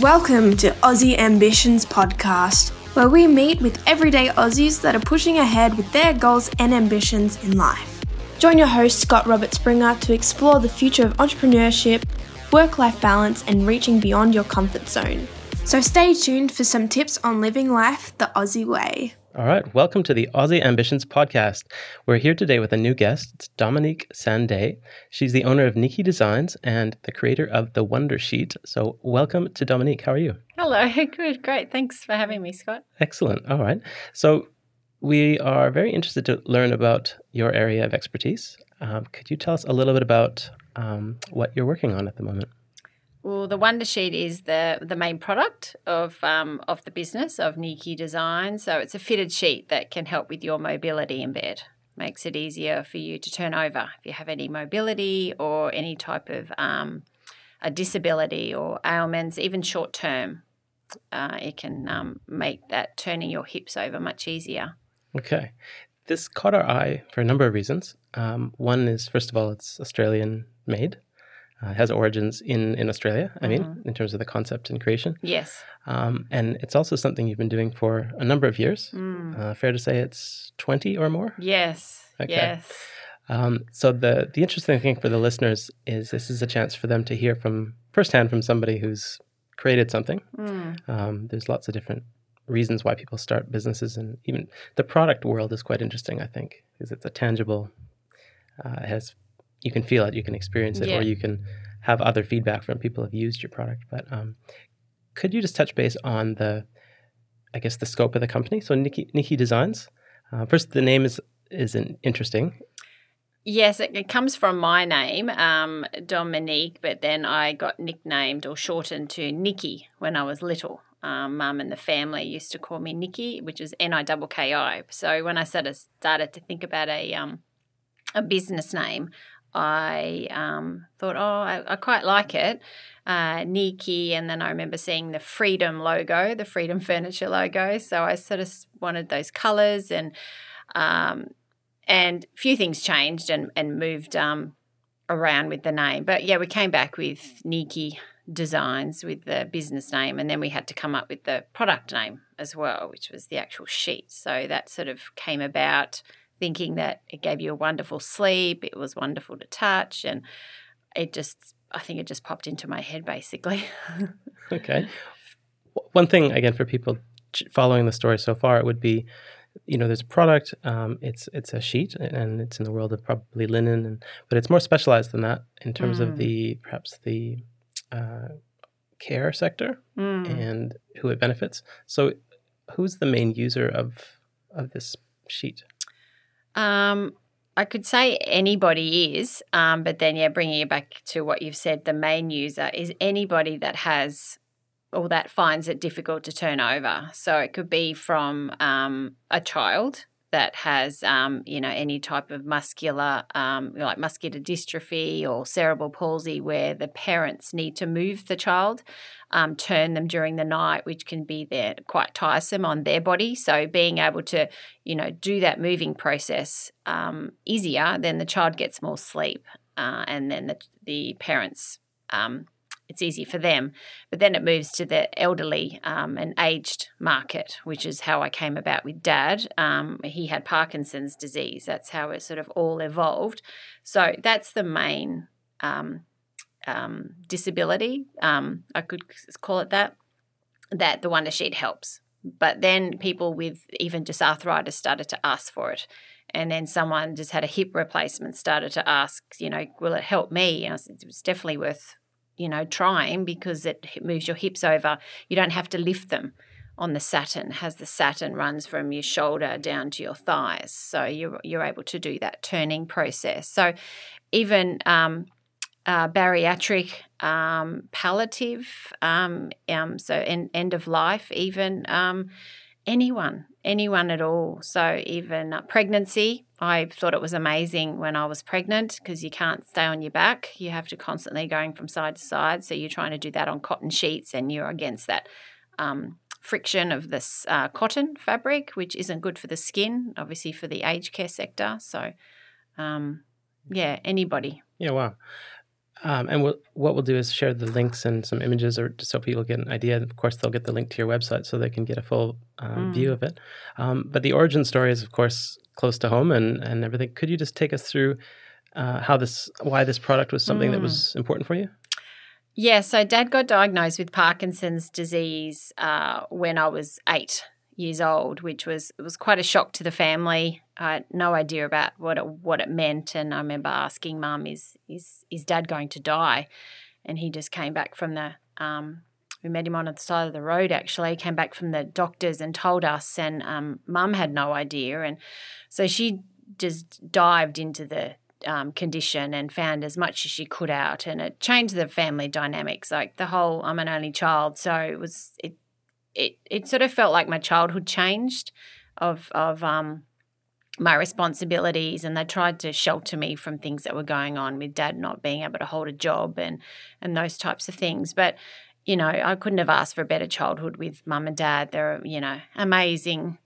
Welcome to Aussie Ambitions Podcast, where we meet with everyday Aussies that are pushing ahead with their goals and ambitions in life. Join your host, Scott Robert Springer, to explore the future of entrepreneurship, work life balance, and reaching beyond your comfort zone. So stay tuned for some tips on living life the Aussie way. All right, welcome to the Aussie Ambitions podcast. We're here today with a new guest. It's Dominique Sandé. She's the owner of Nikki Designs and the creator of the Wonder Sheet. So, welcome to Dominique. How are you? Hello, good, great. Thanks for having me, Scott. Excellent. All right. So, we are very interested to learn about your area of expertise. Um, could you tell us a little bit about um, what you're working on at the moment? Well, the Wonder Sheet is the the main product of um, of the business of Nikki Design. So it's a fitted sheet that can help with your mobility in bed. Makes it easier for you to turn over if you have any mobility or any type of um, a disability or ailments, even short term. Uh, it can um, make that turning your hips over much easier. Okay. This caught our eye for a number of reasons. Um, one is, first of all, it's Australian made uh, has origins in in Australia. I mean, mm-hmm. in terms of the concept and creation. Yes. Um, and it's also something you've been doing for a number of years. Mm. Uh, fair to say, it's twenty or more. Yes. Okay. Yes. Um, so the the interesting thing for the listeners is this is a chance for them to hear from firsthand from somebody who's created something. Mm. Um, there's lots of different reasons why people start businesses, and even the product world is quite interesting. I think because it's a tangible. Uh, it has you can feel it, you can experience it, yeah. or you can have other feedback from people who've used your product. But um, could you just touch base on the, I guess, the scope of the company? So Nikki, Nikki Designs. Uh, first, the name is is interesting. Yes, it, it, comes from my name, um, Dominique, but then I got nicknamed or shortened to Nikki when I was little. Um, Mum and the family used to call me Nikki, which is N I K K I. So when I started started to think about a um, a business name, I um, thought, oh, I, I, quite like it. Uh, Nikki, and then I remember seeing the Freedom logo, the Freedom Furniture logo. So I sort of wanted those colors, and um, and a few things changed and and moved um, around with the name. But yeah, we came back with Nikki Designs with the business name, and then we had to come up with the product name as well, which was the actual sheet. So that sort of came about thinking that it gave you a wonderful sleep, it was wonderful to touch, and it just, I think it just popped into my head basically. okay. One thing, again, for people following the story so far, it would be you know there's a product um, it's it's a sheet and it's in the world of probably linen and but it's more specialized than that in terms mm. of the perhaps the uh, care sector mm. and who it benefits so who's the main user of of this sheet um, I could say anybody is, um, but then, yeah, bringing it back to what you've said, the main user is anybody that has or that finds it difficult to turn over. So it could be from um, a child that has, um, you know, any type of muscular, um, like muscular dystrophy or cerebral palsy, where the parents need to move the child, um, turn them during the night, which can be there quite tiresome on their body. So being able to, you know, do that moving process um, easier, then the child gets more sleep, uh, and then the the parents um, it's easy for them. But then it moves to the elderly um, and aged market, which is how I came about with dad. Um, he had Parkinson's disease. That's how it sort of all evolved. So that's the main um, um disability. Um, I could call it that. That the Wonder Sheet helps. But then people with even just arthritis started to ask for it and then someone just had a hip replacement started to ask you know will it help me and I said, it was definitely worth you know, trying because it moves your hips over. You don't have to lift them on the Satin. Has the Satin runs from your shoulder down to your thighs, so you're you're able to do that turning process. So even um, uh, bariatric, um, palliative, um, um so en- end of life, even um, anyone, anyone at all. So even uh, pregnancy, I thought it was amazing when I was pregnant because you can't stay on your back. You have to constantly going from side to side. So you're trying to do that on cotton sheets, and you're against that. Um, friction of this uh, cotton fabric, which isn't good for the skin, obviously for the aged care sector. So, um, yeah, anybody. Yeah, wow. Um, and we'll, what we'll do is share the links and some images, or just so people get an idea. Of course, they'll get the link to your website so they can get a full um, mm. view of it. Um, but the origin story is, of course, close to home and and everything. Could you just take us through uh, how this, why this product was something mm. that was important for you? Yeah, so dad got diagnosed with Parkinson's disease uh, when I was eight years old, which was it was quite a shock to the family. I had no idea about what it, what it meant, and I remember asking mum, "Is is is dad going to die?" And he just came back from the um, we met him on the side of the road actually came back from the doctors and told us and um, mum had no idea and so she just dived into the um, condition and found as much as she could out and it changed the family dynamics like the whole i'm an only child so it was it it it sort of felt like my childhood changed of of um my responsibilities and they tried to shelter me from things that were going on with dad not being able to hold a job and and those types of things. But you know i couldn't have asked for a better childhood with mum and dad. They're you know amazing.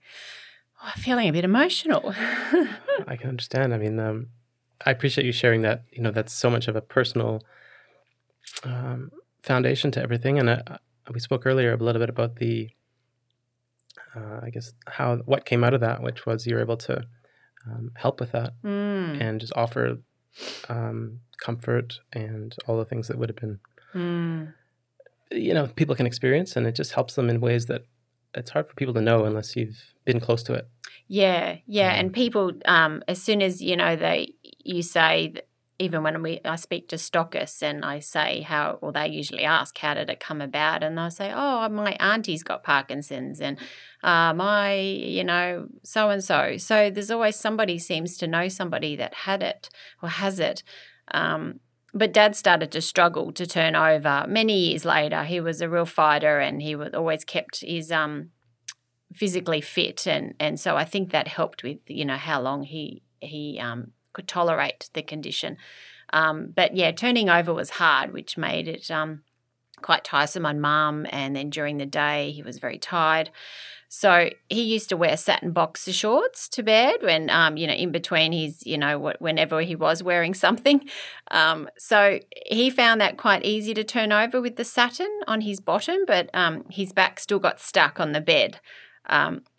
Oh, I'm feeling a bit emotional. I can understand. I mean um, i appreciate you sharing that you know that's so much of a personal um, foundation to everything. And I, we spoke earlier a little bit about the, uh, I guess how what came out of that, which was you were able to um, help with that mm. and just offer um, comfort and all the things that would have been, mm. you know, people can experience, and it just helps them in ways that it's hard for people to know unless you've been close to it. Yeah, yeah, um, and people, um, as soon as you know they, you say even when we I speak to stockists and I say how, or they usually ask, how did it come about? And they'll say, oh, my auntie's got Parkinson's and uh, my, you know, so and so. So there's always somebody seems to know somebody that had it or has it. Um, but dad started to struggle to turn over many years later. He was a real fighter and he was always kept his um, physically fit. And, and so I think that helped with, you know, how long he, he um, could tolerate the condition. Um, but yeah, turning over was hard, which made it um, quite tiresome on mum. And then during the day, he was very tired. So he used to wear satin boxer shorts to bed when, um, you know, in between his, you know, whenever he was wearing something. Um, so he found that quite easy to turn over with the satin on his bottom, but um, his back still got stuck on the bed.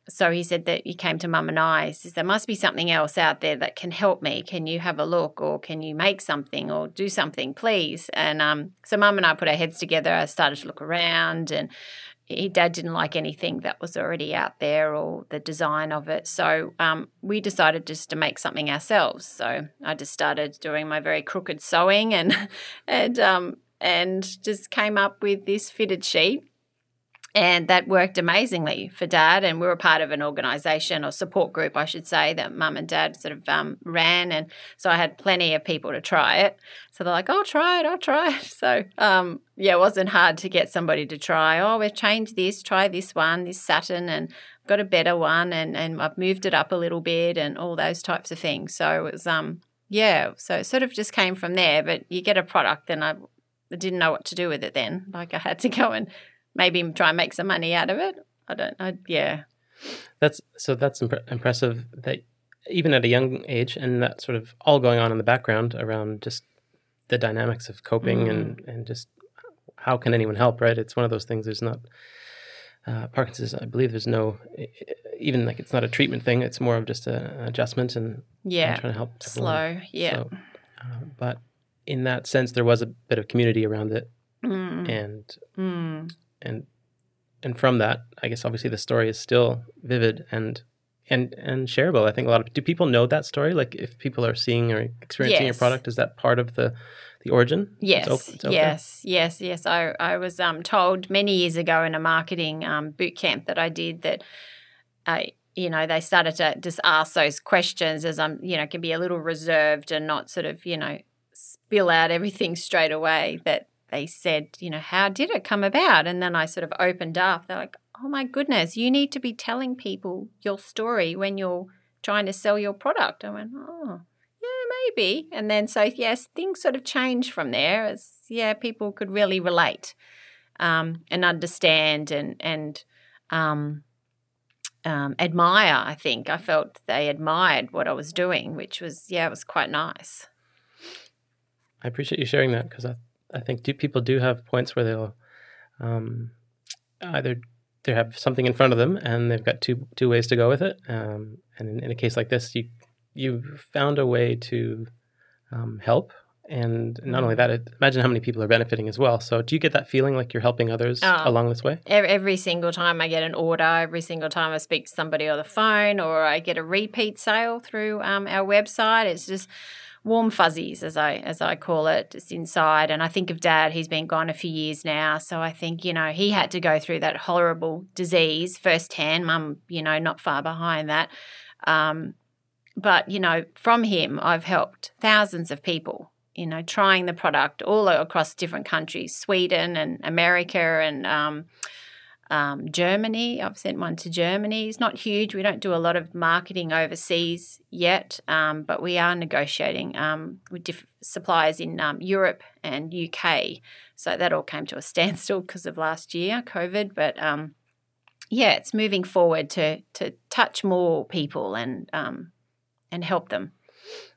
So he said that he came to mum and I. He says, There must be something else out there that can help me. Can you have a look or can you make something or do something, please? And um, so mum and I put our heads together. I started to look around and he, dad didn't like anything that was already out there or the design of it. So um, we decided just to make something ourselves. So I just started doing my very crooked sewing and and um, and just came up with this fitted sheet and that worked amazingly for dad. And we were part of an organization or support group, I should say, that mum and dad sort of um, ran. And so I had plenty of people to try it. So they're like, I'll try it, I'll try it. So, um, yeah, it wasn't hard to get somebody to try. Oh, we've changed this, try this one, this satin, and got a better one. And, and I've moved it up a little bit and all those types of things. So it was, um, yeah, so it sort of just came from there. But you get a product, and I didn't know what to do with it then. Like I had to go and maybe try and make some money out of it. I don't know. Yeah. That's so that's imp- impressive that even at a young age and that sort of all going on in the background around just the dynamics of coping mm. and and just how can anyone help right it's one of those things there's not uh, Parkinson's, I believe there's no, even like it's not a treatment thing. It's more of just a, an adjustment and yeah, and trying to help slow. Yeah. So, uh, but in that sense, there was a bit of community around it, mm. and mm and and from that, I guess obviously the story is still vivid and and and shareable. I think a lot of do people know that story? Like if people are seeing or experiencing yes. your product, is that part of the the origin? Yes, it's it's yes, yes, yes. I I was um, told many years ago in a marketing um, boot camp that I did that. I you know they started to just ask those questions as I'm you know can be a little reserved and not sort of you know spill out everything straight away that they said, you know, how did it come about? And then I sort of opened up. They're like, oh my goodness, you need to be telling people your story when you're trying to sell your product. I went, oh, yeah, maybe. And then so, yes, things sort of changed from there as, yeah, people could really relate um, and understand and, and, um, um, admire, I think. I felt they admired what I was doing, which was, yeah, it was quite nice. I appreciate you sharing that because I, I think do, people do have points where they'll um, either they have something in front of them and they've got two two ways to go with it. Um, and in, in, a case like this, you you found a way to um, help and not only that, imagine how many people are benefiting as well. So, do you get that feeling like you're helping others oh, along this way? Every single time I get an order, every single time I speak to somebody on the phone, or I get a repeat sale through um, our website, it's just warm fuzzies, as I as I call it, just inside. And I think of Dad; he's been gone a few years now, so I think you know he had to go through that horrible disease firsthand. Mum, you know, not far behind that. Um, but you know, from him, I've helped thousands of people you know, trying the product all across different countries, Sweden and America and um, um, Germany. I've sent one to Germany. It's not huge. We don't do a lot of marketing overseas yet, um, but we are negotiating um, with diff- suppliers in um, Europe and UK. So that all came to a standstill because of last year, COVID. But um, yeah, it's moving forward to to touch more people and and help them.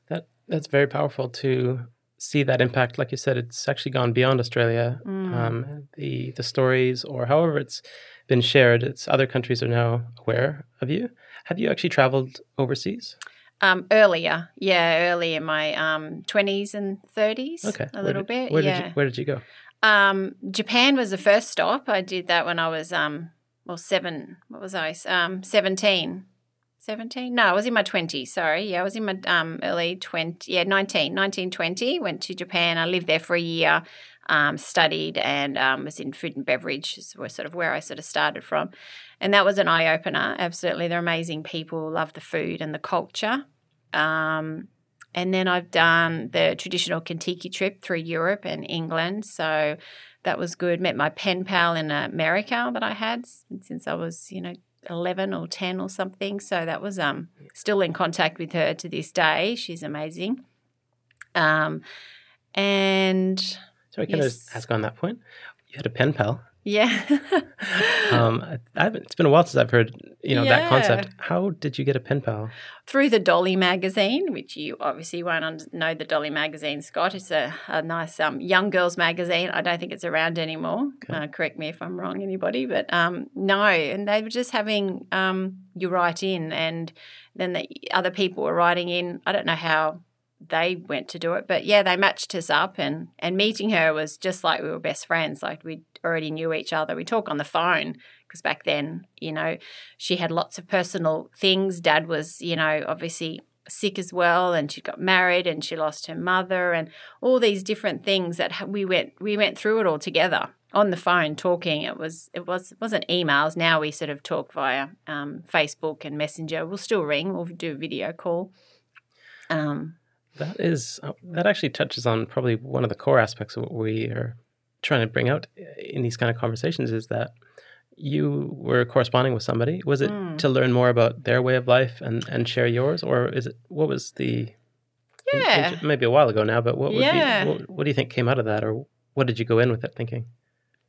That that's very powerful to see that impact. Like you said, it's actually gone beyond Australia. Mm. Um, the the stories, or however it's been shared, it's other countries are now aware of you. Have you actually traveled overseas? Um, earlier, yeah, early in my um, 20s and 30s. Okay, a little did, bit. Where yeah. did you Where did you go? Um, Japan was the first stop. I did that when I was um, well seven. What was I? Um, 17. 17 no i was in my 20s sorry. Yeah i was in my um, early 20 yeah 19 19 20 went to japan. I lived there for a year um, studied and um, was in food and beverage was sort of where i sort of started from. And that was an eye-opener. Absolutely they're amazing people love the food and the culture. Um, and then i've done the traditional Contiki trip through europe and england. So that was good. Met my pen pal in america that i had since i was you know 11 or 10 or something. So that was um still in contact with her to this day. She's amazing. Um, and so I can yes. ask on that point. You had a pen pal. Yeah. um, I, it's been a while since I've heard you know yeah. that concept. How did you get a pen pal? Through the Dolly magazine, which you obviously won't know the Dolly magazine, Scott. It's a, a nice um, young girls magazine. I don't think it's around anymore. Okay. Uh, correct me if I'm wrong, anybody. But um, no, and they were just having um, you write in, and then the other people were writing in. I don't know how they went to do it. But yeah, they matched us up and and meeting her was just like we were best friends. Like we already knew each other. We talk on the phone because back then, you know, she had lots of personal things. Dad was, you know, obviously sick as well and she got married and she lost her mother and all these different things that we went we went through it all together on the phone talking. It was it was it wasn't emails. Now we sort of talk via um, facebook and messenger. We'll still ring. We'll do a video call. Um, that is uh, that actually touches on probably one of the core aspects of what we are trying to bring out in these kind of conversations is that you were corresponding with somebody. Was it mm. to learn more about their way of life and and share yours, or is it what was the yeah maybe a while ago now? But what would yeah. be, what, what do you think came out of that, or what did you go in with it thinking?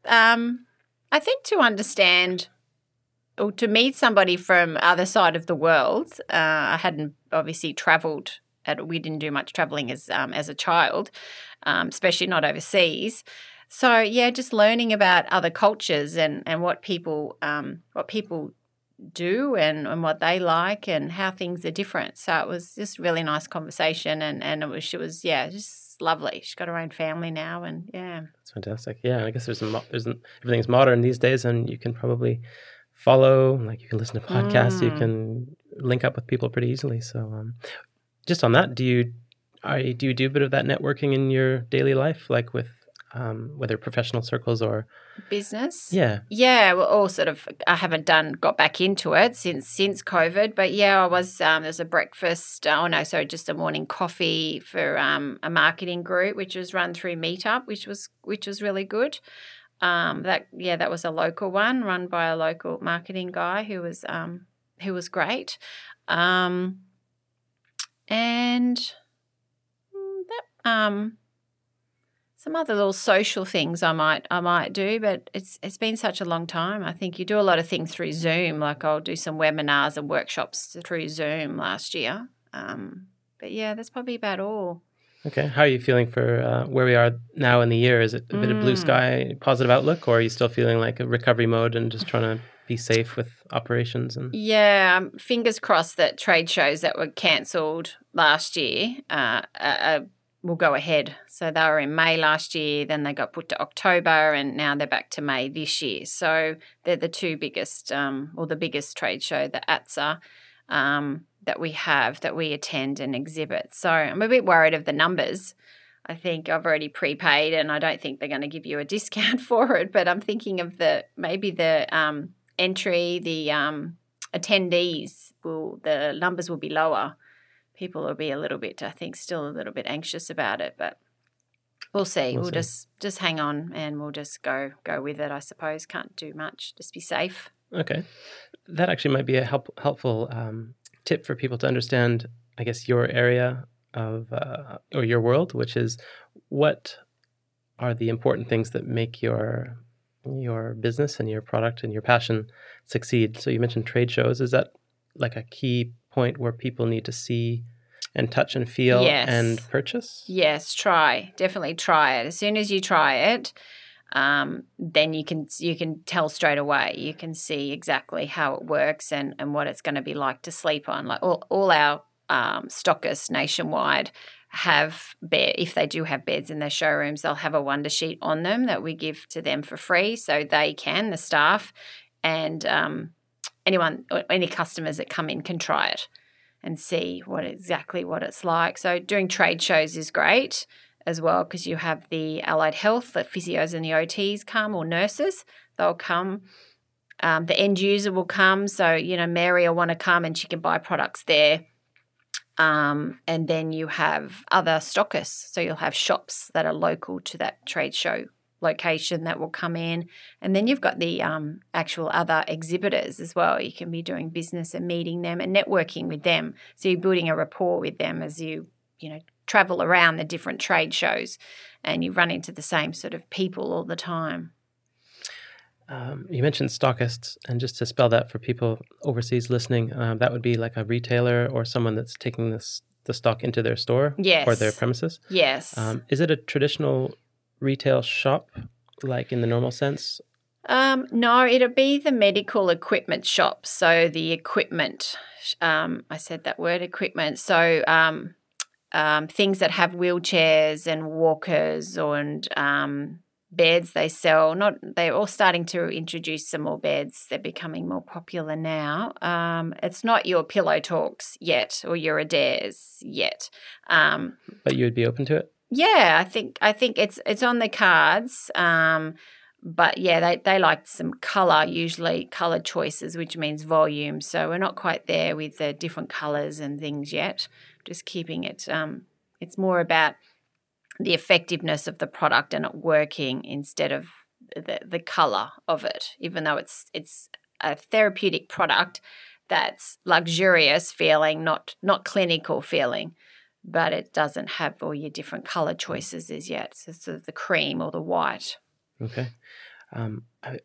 Um, I think to understand or to meet somebody from other side of the world. Uh, I hadn't obviously travelled at, we didn't do much traveling as um, as a child, um, especially not overseas. So yeah, just learning about other cultures and and what people um, what people do and, and what they like and how things are different. So it was just really nice conversation and, and it was she was yeah just lovely. She's got her own family now and yeah. That's fantastic. Yeah, I guess there's some there's everything's modern these days and you can probably follow like you can listen to podcasts, mm. you can link up with people pretty easily. So um, just on that, do you are, do you do a bit of that networking in your daily life, like with um, whether professional circles or business? Yeah, yeah. Well, all sort of. I haven't done got back into it since since COVID, but yeah, I was. Um, there's a breakfast. Oh no, sorry, just a morning coffee for um, a marketing group, which was run through Meetup, which was which was really good. Um, that yeah, that was a local one run by a local marketing guy who was um, who was great. Um, and mm, that um some other little social things I might I might do, but it's it's been such a long time. I think you do a lot of things through Zoom. Like I'll do some webinars and workshops through Zoom last year. Um, but yeah, that's probably about all. Okay. How are you feeling for uh, where we are now in the year? Is it a bit of blue Mm. sky, positive outlook, or are you still feeling like a recovery mode and just trying to be safe with operations? And Yeah, um, fingers crossed that trade shows that were cancelled last year uh, uh, uh, will go ahead. So they were in May last year, then they got put to October, and now they're back to May this year. So they're the two biggest, um, or the biggest trade show, the ATSA, um, that we have that we attend and exhibit. So I'm a bit worried of the numbers. I think I've already prepaid, and I don't think they're going to give you a discount for it. But I'm thinking of the maybe the um, entry, the um, attendees will the numbers will be lower. People will be a little bit, I think, still a little bit anxious about it, but we'll see. We'll We'll, see. just just hang on and we'll just go go with it. I suppose can't do much. Just be safe. okay, that actually might be a help, helpful um, tip for people to understand. I guess your area of uh, or your world, which is what are the important things that make your your business and your product and your passion succeed. So you mentioned trade shows. Is that like a key point where people need to see and touch and feel Yes. and purchase? Yes, try definitely try it. As soon as you try it, um, then you can you can tell straight away. You can see exactly how it works and and what it's going to be like to sleep on. Like all all our um, stockists nationwide have bed if they do have beds in their showrooms they'll have a wonder sheet on them that we give to them for free so they can the staff and um, anyone or any customers that come in can try it and see what exactly what it's like. So doing trade shows is great as well because you have the allied health the physios and the ots come or nurses they'll come. Um, the end user will come. So you know mary will want to come and she can buy products there. Um, and then you have other stockists. So you'll have shops that are local to that trade show location that will come in. And then you've got the um, actual other exhibitors as well. You can be doing business and meeting them and networking with them. So you're building a rapport with them as you, you know, travel around the different trade shows and you run into the same sort of people all the time. Um, you mentioned stockists, and just to spell that for people overseas listening, um, that would be like a retailer or someone that's taking this the stock into their store Yes. or their premises. Yes. Um, is it a traditional retail shop, like in the normal sense? Um, no, it'll be the medical equipment shop. So the equipment, um, I said that word equipment. So um, um, things that have wheelchairs and walkers and um, beds they sell. Not they're all starting to introduce some more beds. They're becoming more popular now. Um, it's not your pillow talks yet or your Adairs yet. Um, But you would be open to it. Yeah, I think I think it's it's on the cards. Um, but yeah, they, they like some color, usually color choices, which means volume. So we're not quite there with the different colors and things yet. Just keeping it. Um, it's more about the effectiveness of the product and it working instead of the the color of it. Even though it's it's a therapeutic product that's luxurious feeling, not not clinical feeling but it doesn't have all your different color choices as yet. So sort of the cream or the white. Okay. Um, I,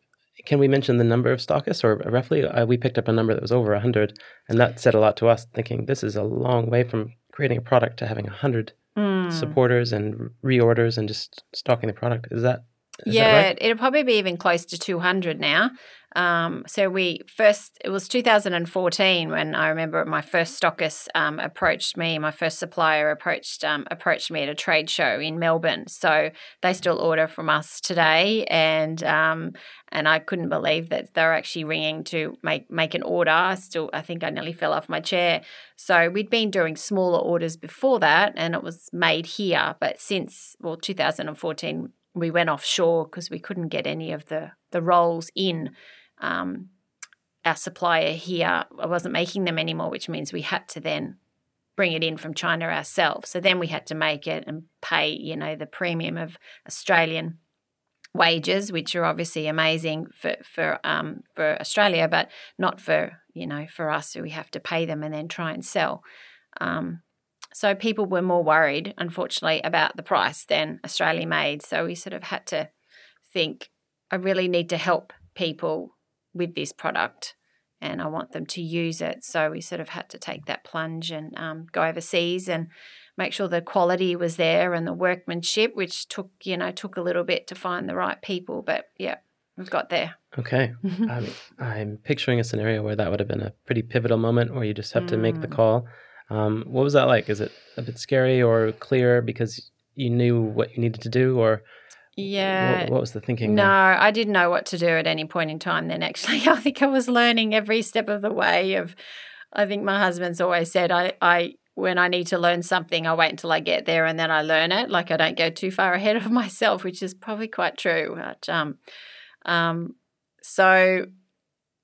can we mention the number of stockists, or roughly? Uh, we picked up a number that was over hundred, and that said a lot to us. Thinking this is a long way from creating a product to having hundred Hmm. supporters and reorders and just stocking the product. Is that is yeah, right? it'll probably be even close to 200 now. Um, so we first, it was 2014 when I remember my first stockist um, approached me. My first supplier approached um, approached me at a trade show in Melbourne. So they still order from us today, and um, and I couldn't believe that they're actually ringing to make make an order. I still, I think I nearly fell off my chair. So we'd been doing smaller orders before that, and it was made here. But since well, 2014 we went offshore because we couldn't get any of the the rolls in. Um, our supplier here I wasn't making them anymore, which means we had to then bring it in from China ourselves. So then we had to make it and pay, you know, the premium of Australian wages, which are obviously amazing for for um, for Australia, but not for you know for us. So we have to pay them and then try and sell. Um, so people were more worried, unfortunately, about the price than Australia made. So we sort of had to think, I really need to help people with this product and I want them to use it. So we sort of had to take that plunge and um, go overseas. And make sure the quality was there and the workmanship, which took you know took a little bit to find the right people. But yeah, we've got there. Okay, I'm, I'm picturing a scenario where that would have been a pretty pivotal moment where you just have to make the Mm. call. Um, what was that like? Is it a bit scary or clear because you knew what you needed to do, or Yeah. what, what was the thinking? No, there? I didn't know what to do at any point in time then actually. I think I was learning every step of the way of I think my husband's always said I I when I need to learn something, I wait until I get there and then I learn it. Like I don't go too far ahead of myself, which is probably quite true. But um um so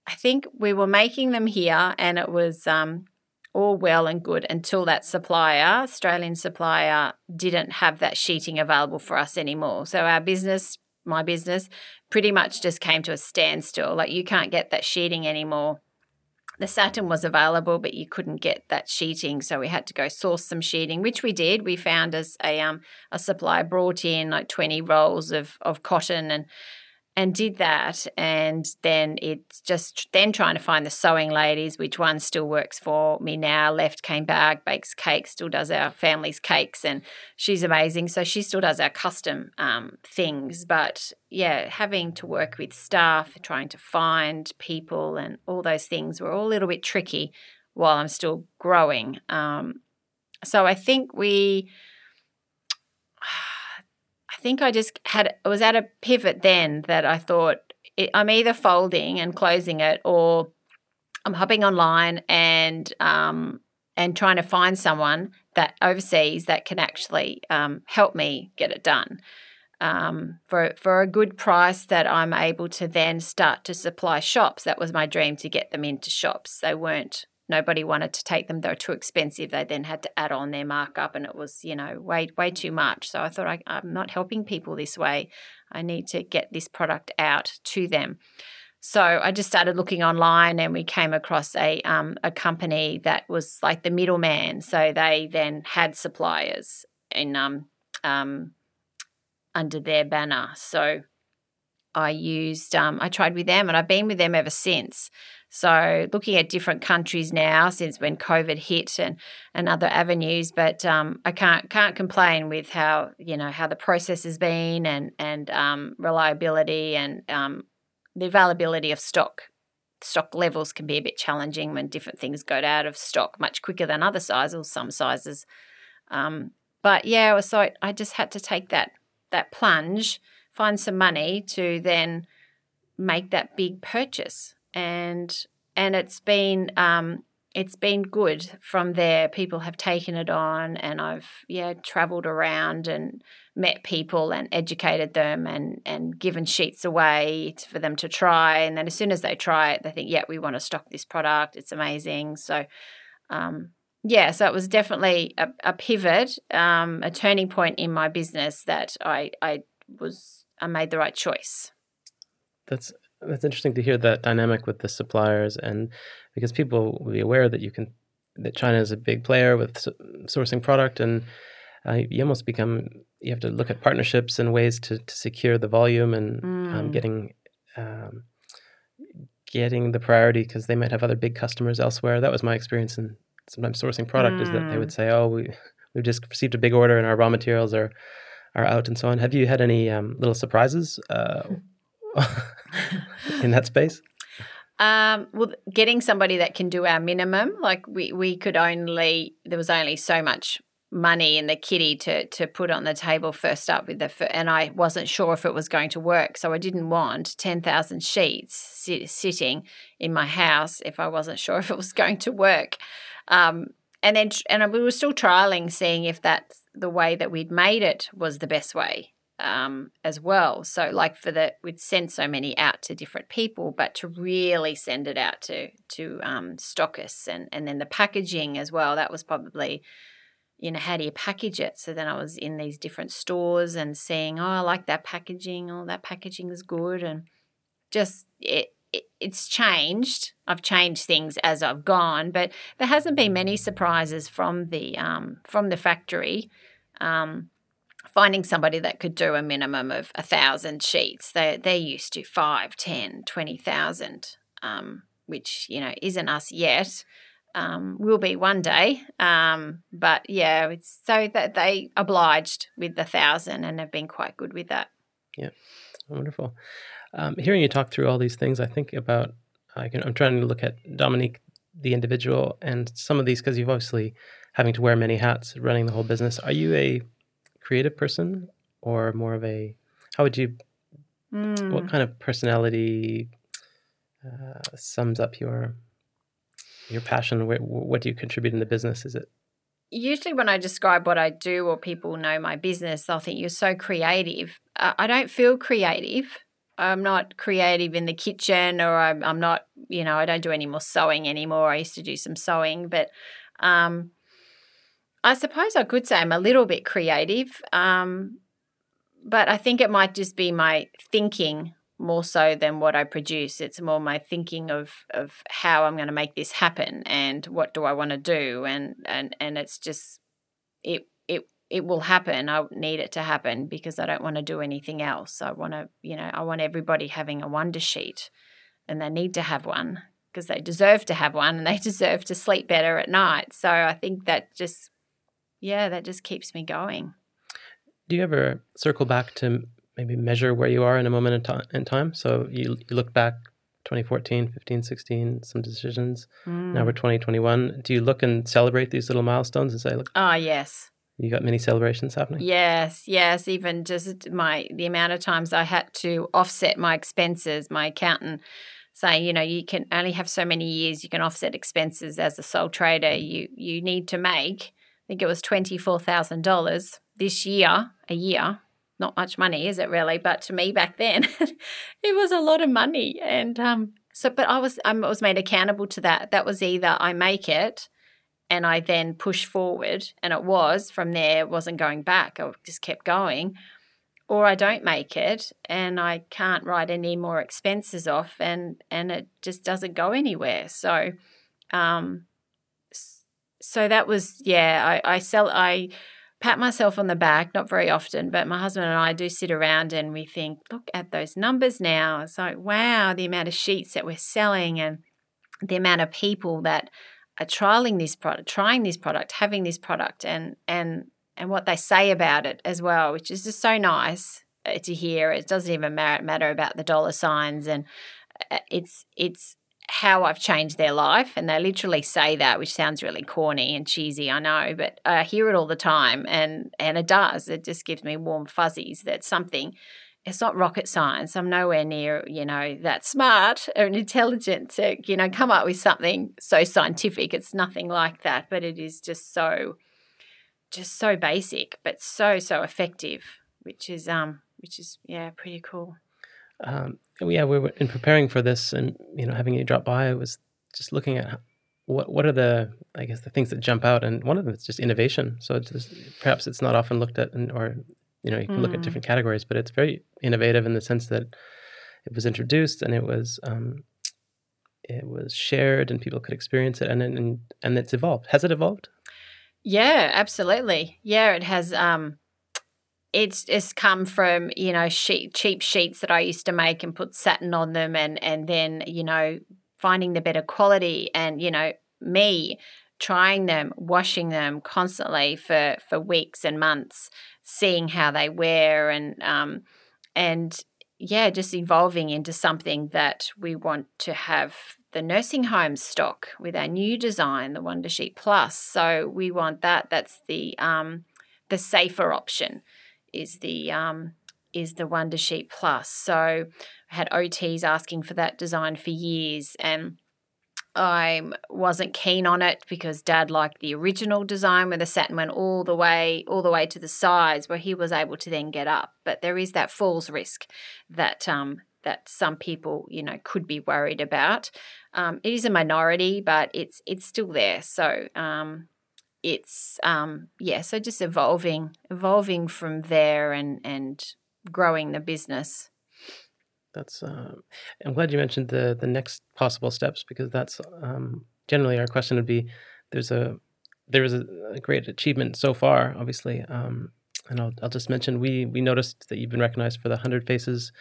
I think we were making them here and it was um all well and good until that supplier, Australian supplier, didn't have that sheeting available for us anymore. So our business, my business, pretty much just came to a standstill. Like you can't get that sheeting anymore. The satin was available, but you couldn't get that sheeting, so we had to go source some sheeting, which we did. We found us a um a supplier brought in like twenty rolls of of cotton and and did that and then it's just then trying to find the sewing ladies which one still works for me now. Left came back bakes cakes still does our family's cakes and she's amazing. So she still does our custom um, things. But yeah having to work with staff trying to find people and all those things were all a little bit tricky while i'm still growing. Um, so i think we think I just had I was at a pivot then that I thought it, I'm either folding and closing it or I'm hopping online and um, and trying to find someone that overseas that can actually um, help me get it done um, for for a good price that I'm able to then start to supply shops. That was my dream to get them into shops. They weren't nobody wanted to take them they were too expensive they then had to add on their markup and it was you know way way too much. So i thought I, i'm not helping people this way. I need to get this product out to them. So i just started looking online and we came across a um, a company that was like the middleman. So they then had suppliers in um, um, under their banner. So i used um, i tried with them and i've been with them ever since so looking at different countries now since when COVID hit and, and other avenues, but um, I can't can't complain with how you know how the process has been and and um, reliability and um, the availability of stock. Stock levels can be a bit challenging when different things go out of stock much quicker than other sizes, or some sizes. Um, but yeah, so I just had to take that that plunge, find some money to then make that big purchase and and it's been um, it's been good from there. People have taken it on, and I've yeah travelled around and met people and educated them and and given sheets away for them to try. And then as soon as they try it, they think, yeah, we want to stock this product. It's amazing. So. Um, yeah, so it was definitely a, a pivot, um, a turning point in my business that I I was I made the right choice. That's that's interesting to hear that dynamic with the suppliers, and because people will be aware that you can that China is a big player with sourcing product, and uh, you almost become you have to look at partnerships and ways to, to secure the volume and um, Mm. getting um, getting the priority because they might have other big customers elsewhere. That was my experience in sometimes sourcing product is that they Mm. would say, "Oh, we we've just received a big order and our raw materials are are out and so on." Have you had any um, little surprises uh, in that space? Um, well, getting somebody that can do our minimum, like we, we could only there was only so much money in the kitty to to put on the table first up with the and I wasn't sure if it was going to work, so I didn't want ten thousand sheets sit, sitting in my house if I wasn't sure if it was going to work. Um, and then and we were still trialing, seeing if that's the way that we'd made it was the best way um, as well. So, like for the, we'd send so many out to different people, but to really send it out to to um, stockists and and then the packaging as well. That was probably, you know, how do you package it? So then I was in these different stores and seeing, oh, I like that packaging. Oh, that packaging is good, and just it. it it's changed. I've changed things as I've gone, but there hasn't been many surprises from the um, from the factory. Um, finding somebody that could do a minimum of a thousand sheets. They they're used to five, ten, twenty thousand, um, which you know isn't us yet. um, will be one day. Um, but yeah, it's so that they obliged with the thousand and have been quite good with that. Yeah, wonderful. Um, hearing you talk through all these things, I think about. I can, I'm trying to look at Dominique, the individual, and some of these because you've obviously having to wear many hats, running the whole business. Are you a creative person or more of a? How would you? Mm. What kind of personality uh, sums up your your passion? What, what do you contribute in the business? Is it usually when I describe what I do or people know my business, they'll think you're so creative. Uh, I don't feel creative. I'm not creative in the kitchen or I'm, I'm not, you know, I don't do any more sewing anymore. I used to do some sewing, but um, I suppose I could say I'm a little bit creative. Um, but I think it might just be my thinking more so than what I produce. It's more my thinking of of how I'm going to make this happen and what do I want to do and and and it's just it it it will happen. I need it to happen because I don't want to do anything else. I want to, you know, I want everybody having a wonder sheet and they need to have one because they deserve to have one and they deserve to sleep better at night. So I think that just yeah, that just keeps me going. Do you ever circle back to maybe measure where you are in a moment in, time. So you, you look back 2014, 15, 16, some decisions. Mm. Now we're 2021. Do you look and celebrate these little milestones and say, look, Oh, yes. you got many celebrations happening? Yes, yes. Even just my the amount of times I had to offset my expenses, my accountant saying, you know, you can only have so many years you can offset expenses as a sole trader. You you need to make, think it was twenty four thousand dollars this year, a year. Not much money, is it really? But to me back then, it was a lot of money. And um, so, but I was I was made accountable to that. That was either I make it and I then push forward, and it was from there, it wasn't going back. I just kept going, or I don't make it, and I can't write any more expenses off, and and it just doesn't go anywhere. So, um, so that was yeah. I I sell I pat myself on the back, not very often, but my husband and I do sit around and we think, look at those numbers now. It's like wow, the amount of sheets that we're selling and the amount of people that are trialing this product, trying this product, having this product, and and and what they say about it as well, which is just so nice uh, to hear. It doesn't even matter about the dollar signs, and uh, it's it's how I've changed their life, and they literally say that, which sounds really corny and cheesy, I know, but I hear it all the time, and and it does. It just gives me warm fuzzies that something it's not rocket science. I'm nowhere near, you know, that smart or intelligent to, you know, come up with something so scientific. It's nothing like that, but it is just so just so basic, but so so effective, which is um which is yeah, pretty cool. Um, yeah, we were in preparing for this and you know having you drop by, I was just looking at what what are the I guess the things that jump out, and one of them is just innovation. So it's just, perhaps it's not often looked at, and, or you know you can mm. look at different categories but it's very innovative in the sense that it was introduced and it was um, it was shared and people could experience it. And and and it's evolved. Has it evolved? Yeah absolutely. Yeah it has um it's it's come from you know sheet, cheap sheets that I used to make and put satin on them and and then you know finding the better quality and you know me trying them washing them constantly for for weeks and months seeing how they wear and um, and yeah, just evolving into something that we want to have the nursing home stock with our new design, the Wonder Sheet Plus. So we want that. That's the um, the safer option. Is the um, is the Wonder Sheet Plus. So I had OTs asking for that design for years, and I wasn't keen on it because Dad liked the original design where the satin went all the way, all the way to the sides, where he was able to then get up. But there is that falls risk that um, that some people, you know, could be worried about. Um, it is a minority, but it's it's still there. So um, it's um, yeah. So just evolving, evolving from there, and and growing the business that's uh, i'm glad you mentioned the the next possible steps because that's um, generally our question would be there's a there was a, a great achievement so far obviously um, and I'll, I'll just mention we we noticed that you've been recognized for the 100 faces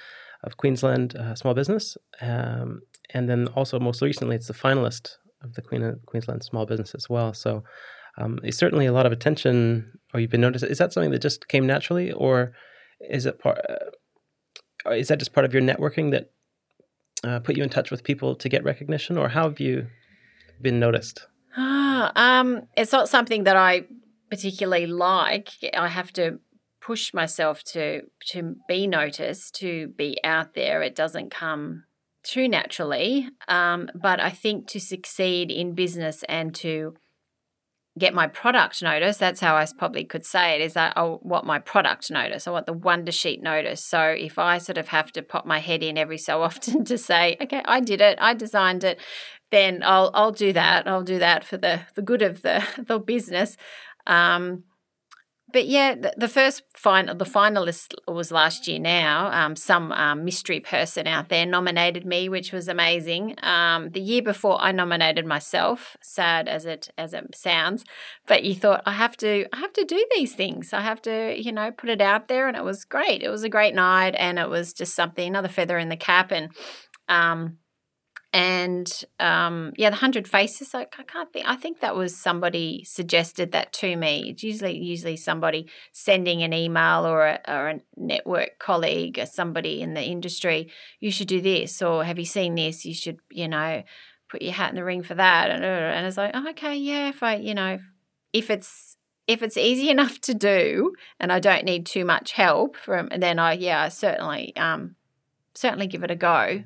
of queensland uh, small business um, and then also most recently it's the finalist of the Queen Queensland small business as well. So um, certainly a lot of attention, or you've been noticed. Is that something that just came naturally, or is it part? Uh, is that just part of your networking that uh, put you in touch with people to get recognition, or how have you been noticed? Ah, um, it's not something that I particularly like. I have to push myself to to be noticed, to be out there. It doesn't come too naturally, um, but I think to succeed in business and to get my product notice, that's how I probably could say it, is that I want my product notice. I want the wonder sheet notice. So if I sort of have to pop my head in every so often to say, okay, I did it, I designed it, then I'll I'll do that. I'll do that for the the good of the the business. Um, but yeah, the, the first final, the finalist was last year. Now, um, some um, mystery person out there nominated me, which was amazing. Um, the year before, I nominated myself. Sad as it as it sounds, but you thought I have to, I have to do these things. I have to, you know, put it out there, and it was great. It was a great night, and it was just something, another feather in the cap, and um, and um, yeah, the hundred faces. I, I, can't think. I think that was somebody suggested that to me. It's usually usually somebody sending an email or a, or a network colleague or somebody in the industry. You should do this, or have you seen this? You should you know put your hat in the ring for that. And and it's like, oh, okay, yeah. If I you know if it's if it's easy enough to do and I don't need too much help from, then I yeah, I certainly um certainly give it a go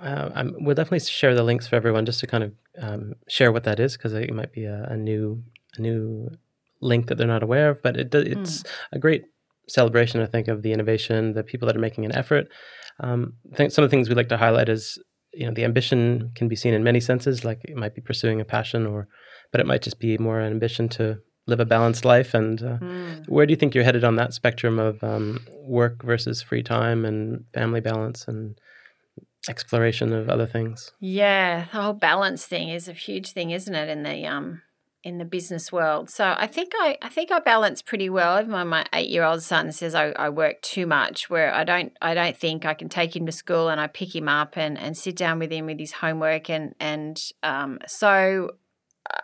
uh, we'll definitely share the links for everyone just to kind of um, share what that is because it might be a, a, new a new link that they're not aware of. But it, it's mm. a great celebration, I think, of the innovation, the people that are making an effort. Um, I think some of the things we like to highlight is you know the ambition can be seen in many senses, like it might be pursuing a passion, or but it might just be more an ambition to live a balanced life. And uh, mm. where do you think you're headed on that spectrum of um, work versus free time and family balance and exploration of other things. Yeah, the whole balance thing is a huge thing, isn't it, in the um in the business world. So I think I, I think I balance pretty well. Even my, eight year old son says I, I work too much where I don't I don't think I can take him to school and I pick him up and, and sit down with him with his homework and and um so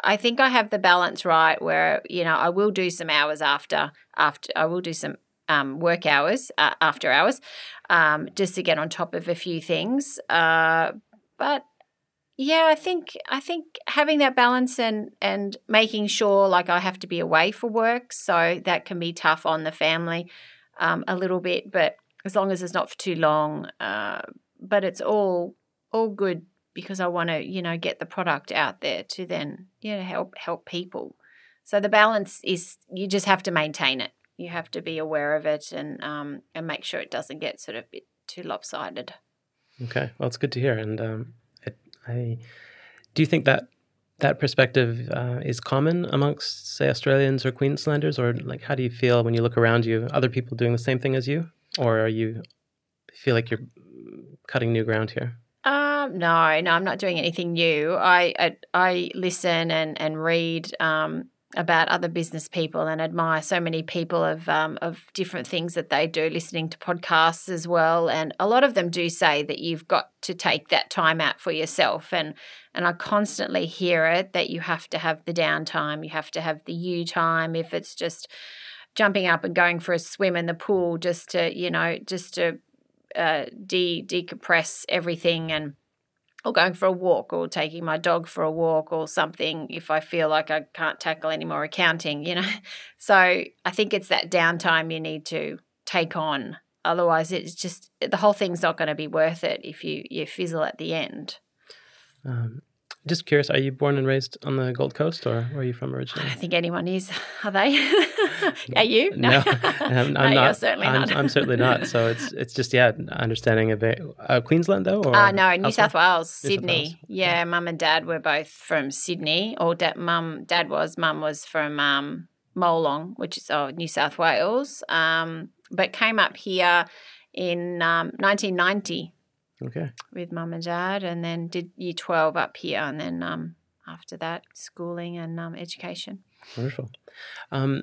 I think I have the balance right where, you know, I will do some hours after after I will do some um, work hours uh, after hours um, just to get on top of a few things. Uh, but yeah, I think I think having that balance and and making sure like I have to be away for work, so that can be tough on the family um, a little bit. But as long as it's not for too long, uh, but it's all all good because I want to you know get the product out there to then you know help help people. So the balance is you just have to maintain it you have to be aware of it and um, and make sure it doesn't get sort of too lopsided. Okay, well, it's good to hear. And um, it, I do you think that that perspective uh, is common amongst, say, Australians or Queenslanders, or like, how do you feel when you look around you? Other people doing the same thing as you, or are you feel like you're cutting new ground here? Um, no, no, I'm not doing anything new. I I, I listen and and read um, about other business people and admire so many people of um, of different things that they do, listening to podcasts as well. And a lot of them do say that you've got to take that time out for yourself. And and I constantly hear it that you have to have the downtime, you have to have the you time. If it's just jumping up and going for a swim in the pool, just to you know, just to uh, de decompress everything and or going for a walk or taking my dog for a walk or something if I feel like I can't tackle any more accounting, you know. So I think it's that downtime you need to take on. Otherwise, it's just the whole thing's not going to be worth it if you you fizzle at the end. Um, just curious, are you born and raised on the Gold Coast or where are you from originally? I think anyone is. Are they? are you? No, no I'm, I'm no, not. certainly I'm, not. I'm, certainly not. So it's it's just yeah, understanding a bit. Uh, Queensland though, or uh, no, New? South Wales, New Sydney. South Wales. Yeah, yeah, mum and dad were both from Sydney. Or dad, mum, dad was, mum was from um, Molong, which is oh, New South Wales. Um, but came up here in um, 1990 Okay. With mum and dad, and then did year twelve up here, and then um, after that, schooling and um, education. Wonderful. Um,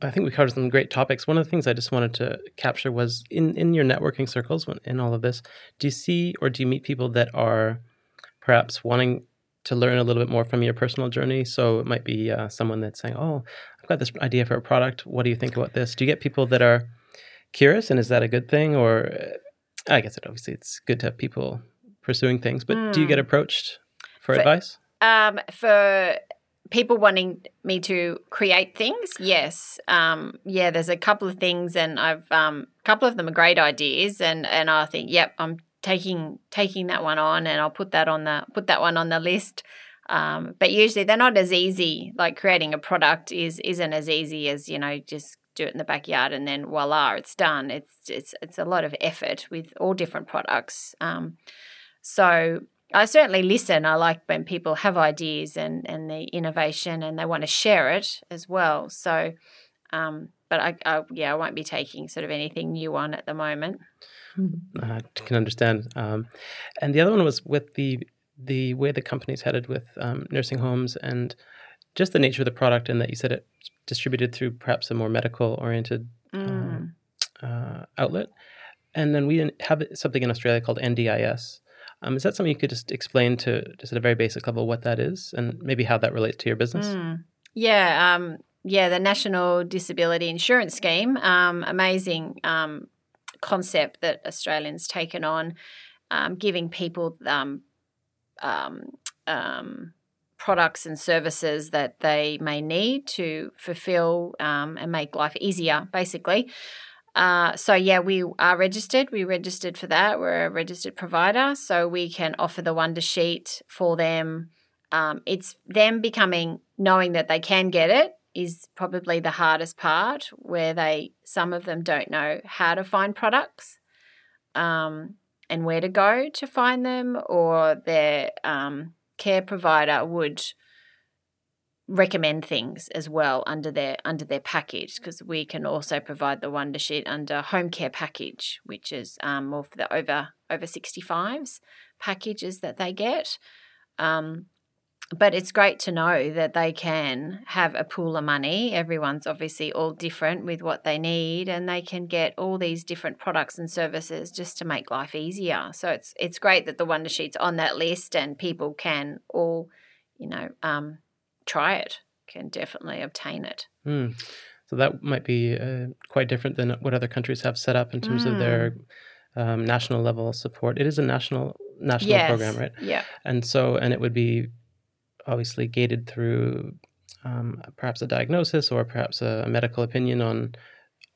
I think we covered some great topics. One of the things I just wanted to capture was in in your networking circles, in all of this, do you see or do you meet people that are perhaps wanting to learn a little bit more from your personal journey. So it might be uh, someone that's saying, "Oh, I've got this idea for a product. What do you think about this?" Do you get people that are curious, and is that a good thing? Or uh, I guess it obviously it's good to have people pursuing things, but mm. do you get hmm. approached for, for advice? Um, for people wanting me to create things, yes. Um, yeah, there's a couple of things, and I've um, a couple of them are great ideas, and and I think, yep, I'm taking taking that one on, and I'll put that on the put that one on the list. Um, but usually they're not as easy. Like creating a product is isn't as easy as you know just do it in the backyard and then voila, it's done. It's it's it's a lot of effort with all different products. Um, so I certainly listen. I like when people have ideas and and the innovation and they want to share it as well. So, um, but I, I yeah, I won't be taking sort of anything new on at the moment. I can understand. Um, and the other one was with the the way the company's headed with um, nursing homes and just the nature of the product, and that you said it's distributed through perhaps a more medical oriented um, mm. uh, outlet. And then we have something in Australia called NDIS. Um, is that something you could just explain to just at a very basic level what that is and maybe how that relates to your business? Mm. Yeah, um, yeah, the National Disability Insurance Scheme, um, amazing um, concept that Australians taken on, um, giving people um, um, um, products and services that they may need to fulfill um, and make life easier, basically. Uh, so yeah, we are registered. We registered for that. We're a registered provider, so we can offer the Wonder Sheet for them. Um, it's them becoming knowing that they can get it is probably the hardest part where they some of them don't know how to find products um, and where to go to find them or their um, care provider would recommend things as well under their under their package because we can also provide the wonder sheet under home care package which is um, more for the over over 65s packages that they get. Um, but it's great to know that they can have a pool of money. Everyone's obviously all different with what they need, and they can get all these different products and services just to make life easier. So it's it's great that the Wonder Sheet's on that list, and people can all, you know, um, try it. Can definitely obtain it. Mm. So that might be uh, quite different than what other countries have set up in terms mm. of their hmm. um, national level support. It is a national national yes. program, right? Yeah. And so, and it would be obviously gated through um, perhaps a diagnosis or perhaps a, a, medical opinion on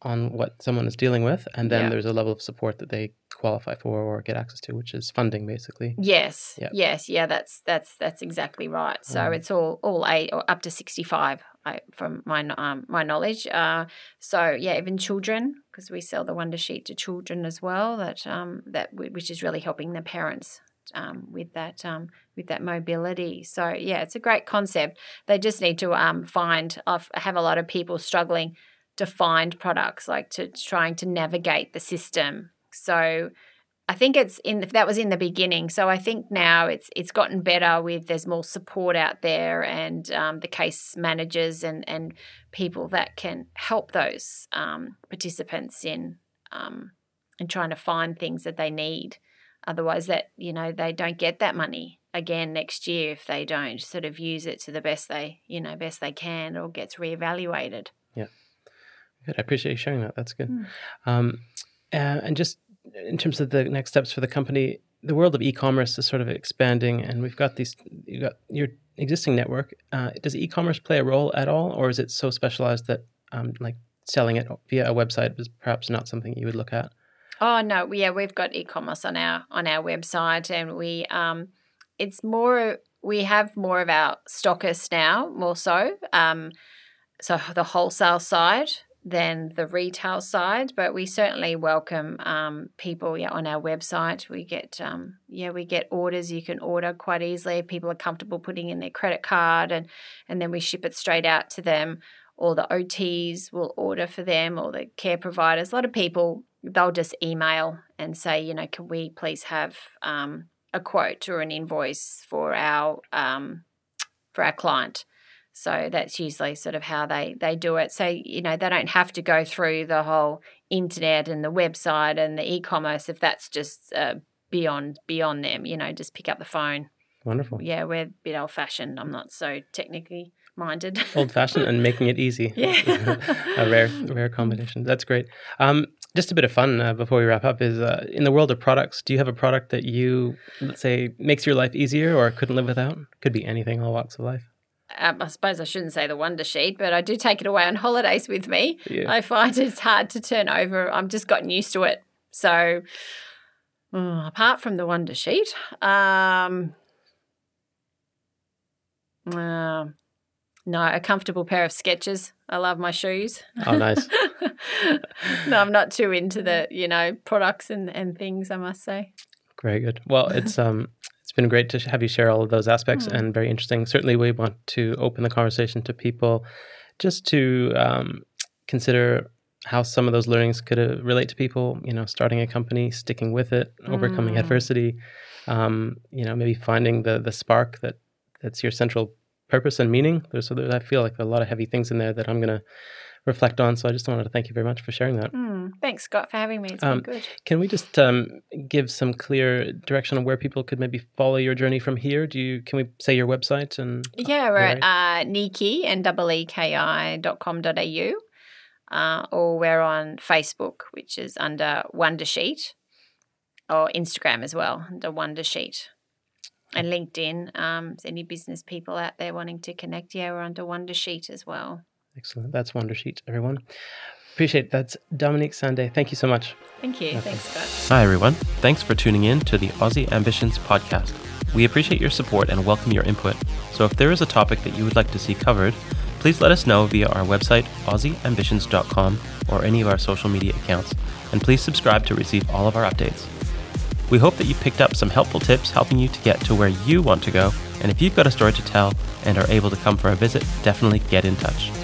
on what someone is dealing with, and then yeah. there's a level of support that they qualify for or get access to, which is funding, basically. Yes, yep. yes, yeah, that's that's that's exactly right. So um, it's all all eight or up to sixty five, from my um, my knowledge. Uh, so yeah, even children, because we sell the Wonder Sheet to children as well. That um that which is really helping the parents um, with that um, with that mobility. So yeah, it's a great concept. They just need to um, find. I have a lot of people struggling to find products, like to trying to navigate the system. So I think it's in that was in the beginning. So I think now it's it's gotten better with there's more support out there and um, the case managers and and people that can help those um, participants in um, in trying to find things that they need. Otherwise, that you know they don't get that money again next year if they don't sort of use it to the best they you know best they can or gets reevaluated. Yeah, good. I appreciate you sharing that. That's good. Mm. Um, uh, and just in terms of the next steps for the company, the world of e-commerce is sort of expanding, and we've got these. You got your existing network. Uh, does e-commerce play a role at all, or is it so specialized that um, like selling it via a website is perhaps not something you would look at? Oh no, yeah, we've got e-commerce on our on our website, and we um, it's more we have more of our stockists now, more so. Um, so the wholesale side than the retail side, but we certainly welcome um, people yeah, on our website. We get um, yeah, we get orders. You can order quite easily. People are comfortable putting in their credit card, and and then we ship it straight out to them. Or the OTs will order for them, or the care providers. A lot of people they'll just email and say, you know, can we please have um, a quote or an invoice for our um, for our client. So that's usually sort of how they they do it. So you know they don't have to go through the whole internet and the website and the e-commerce if that's just uh, beyond beyond them. You know, just pick up the phone. Wonderful. Yeah, we're a bit old fashioned. I'm not so technically minded. Old fashioned and making it easy. Yeah. a rare, rare combination. That's great. Um, just a bit of fun uh, before we wrap up is uh, in the world of products, do you have a product that you, let's say, makes your life easier or couldn't live without? Could be anything, all walks of life. um, I suppose I shouldn't say the Wonder Sheet, but I do take it away on holidays with me. Yeah. I find it's hard to turn over. I'm just gotten used to it. So, mm, apart from the Wonder Sheet, um, uh, no, a comfortable pair of Skechers. I love my shoes. Oh, nice. no, I'm not too into the you know products and, and things. I must say. Very good. Well, it's um, it's been great to have you share all of those aspects Hmm. and very interesting. Certainly, we want to open the conversation to people, just to um, consider how some of those learnings could uh, relate to people. You know, starting a company, sticking with it, overcoming Mm. adversity. Um, you know, maybe finding the the spark that that's your central purpose and meaning. There's, so there, I feel like a lot of heavy things in there that I'm going to reflect on. So I just wanted to thank you very much for sharing that. Mm, thanks, Scott, for having me. It's Um, been good. Can we just um, give some clear direction on where people could maybe follow your journey from here? Do you can we say your website and Yeah, we're right. at uh, Niki and E dot com dot au, uh, or we're on Facebook, which is under Wondersheet, or Instagram as well under Wondersheet, and LinkedIn. Um, is any business people out there wanting to connect? Yeah, we're under Wondersheet as well. excellent? That's Wondersheet, everyone. Appreciate it. That's Dominique Sande. Thank you so much. Thank you. Okay. Thanks, Scott. Hi, everyone. Thanks for tuning in to the Aussie Ambitions podcast. We appreciate your support and welcome your input. So, if there is a topic that you would like to see covered, please let us know via our website, aussieambitions.com, or any of our social media accounts. And please subscribe to receive all of our updates. We hope that you picked up some helpful tips helping you to get to where you want to go. And if you've got a story to tell and are able to come for a visit, definitely get in touch.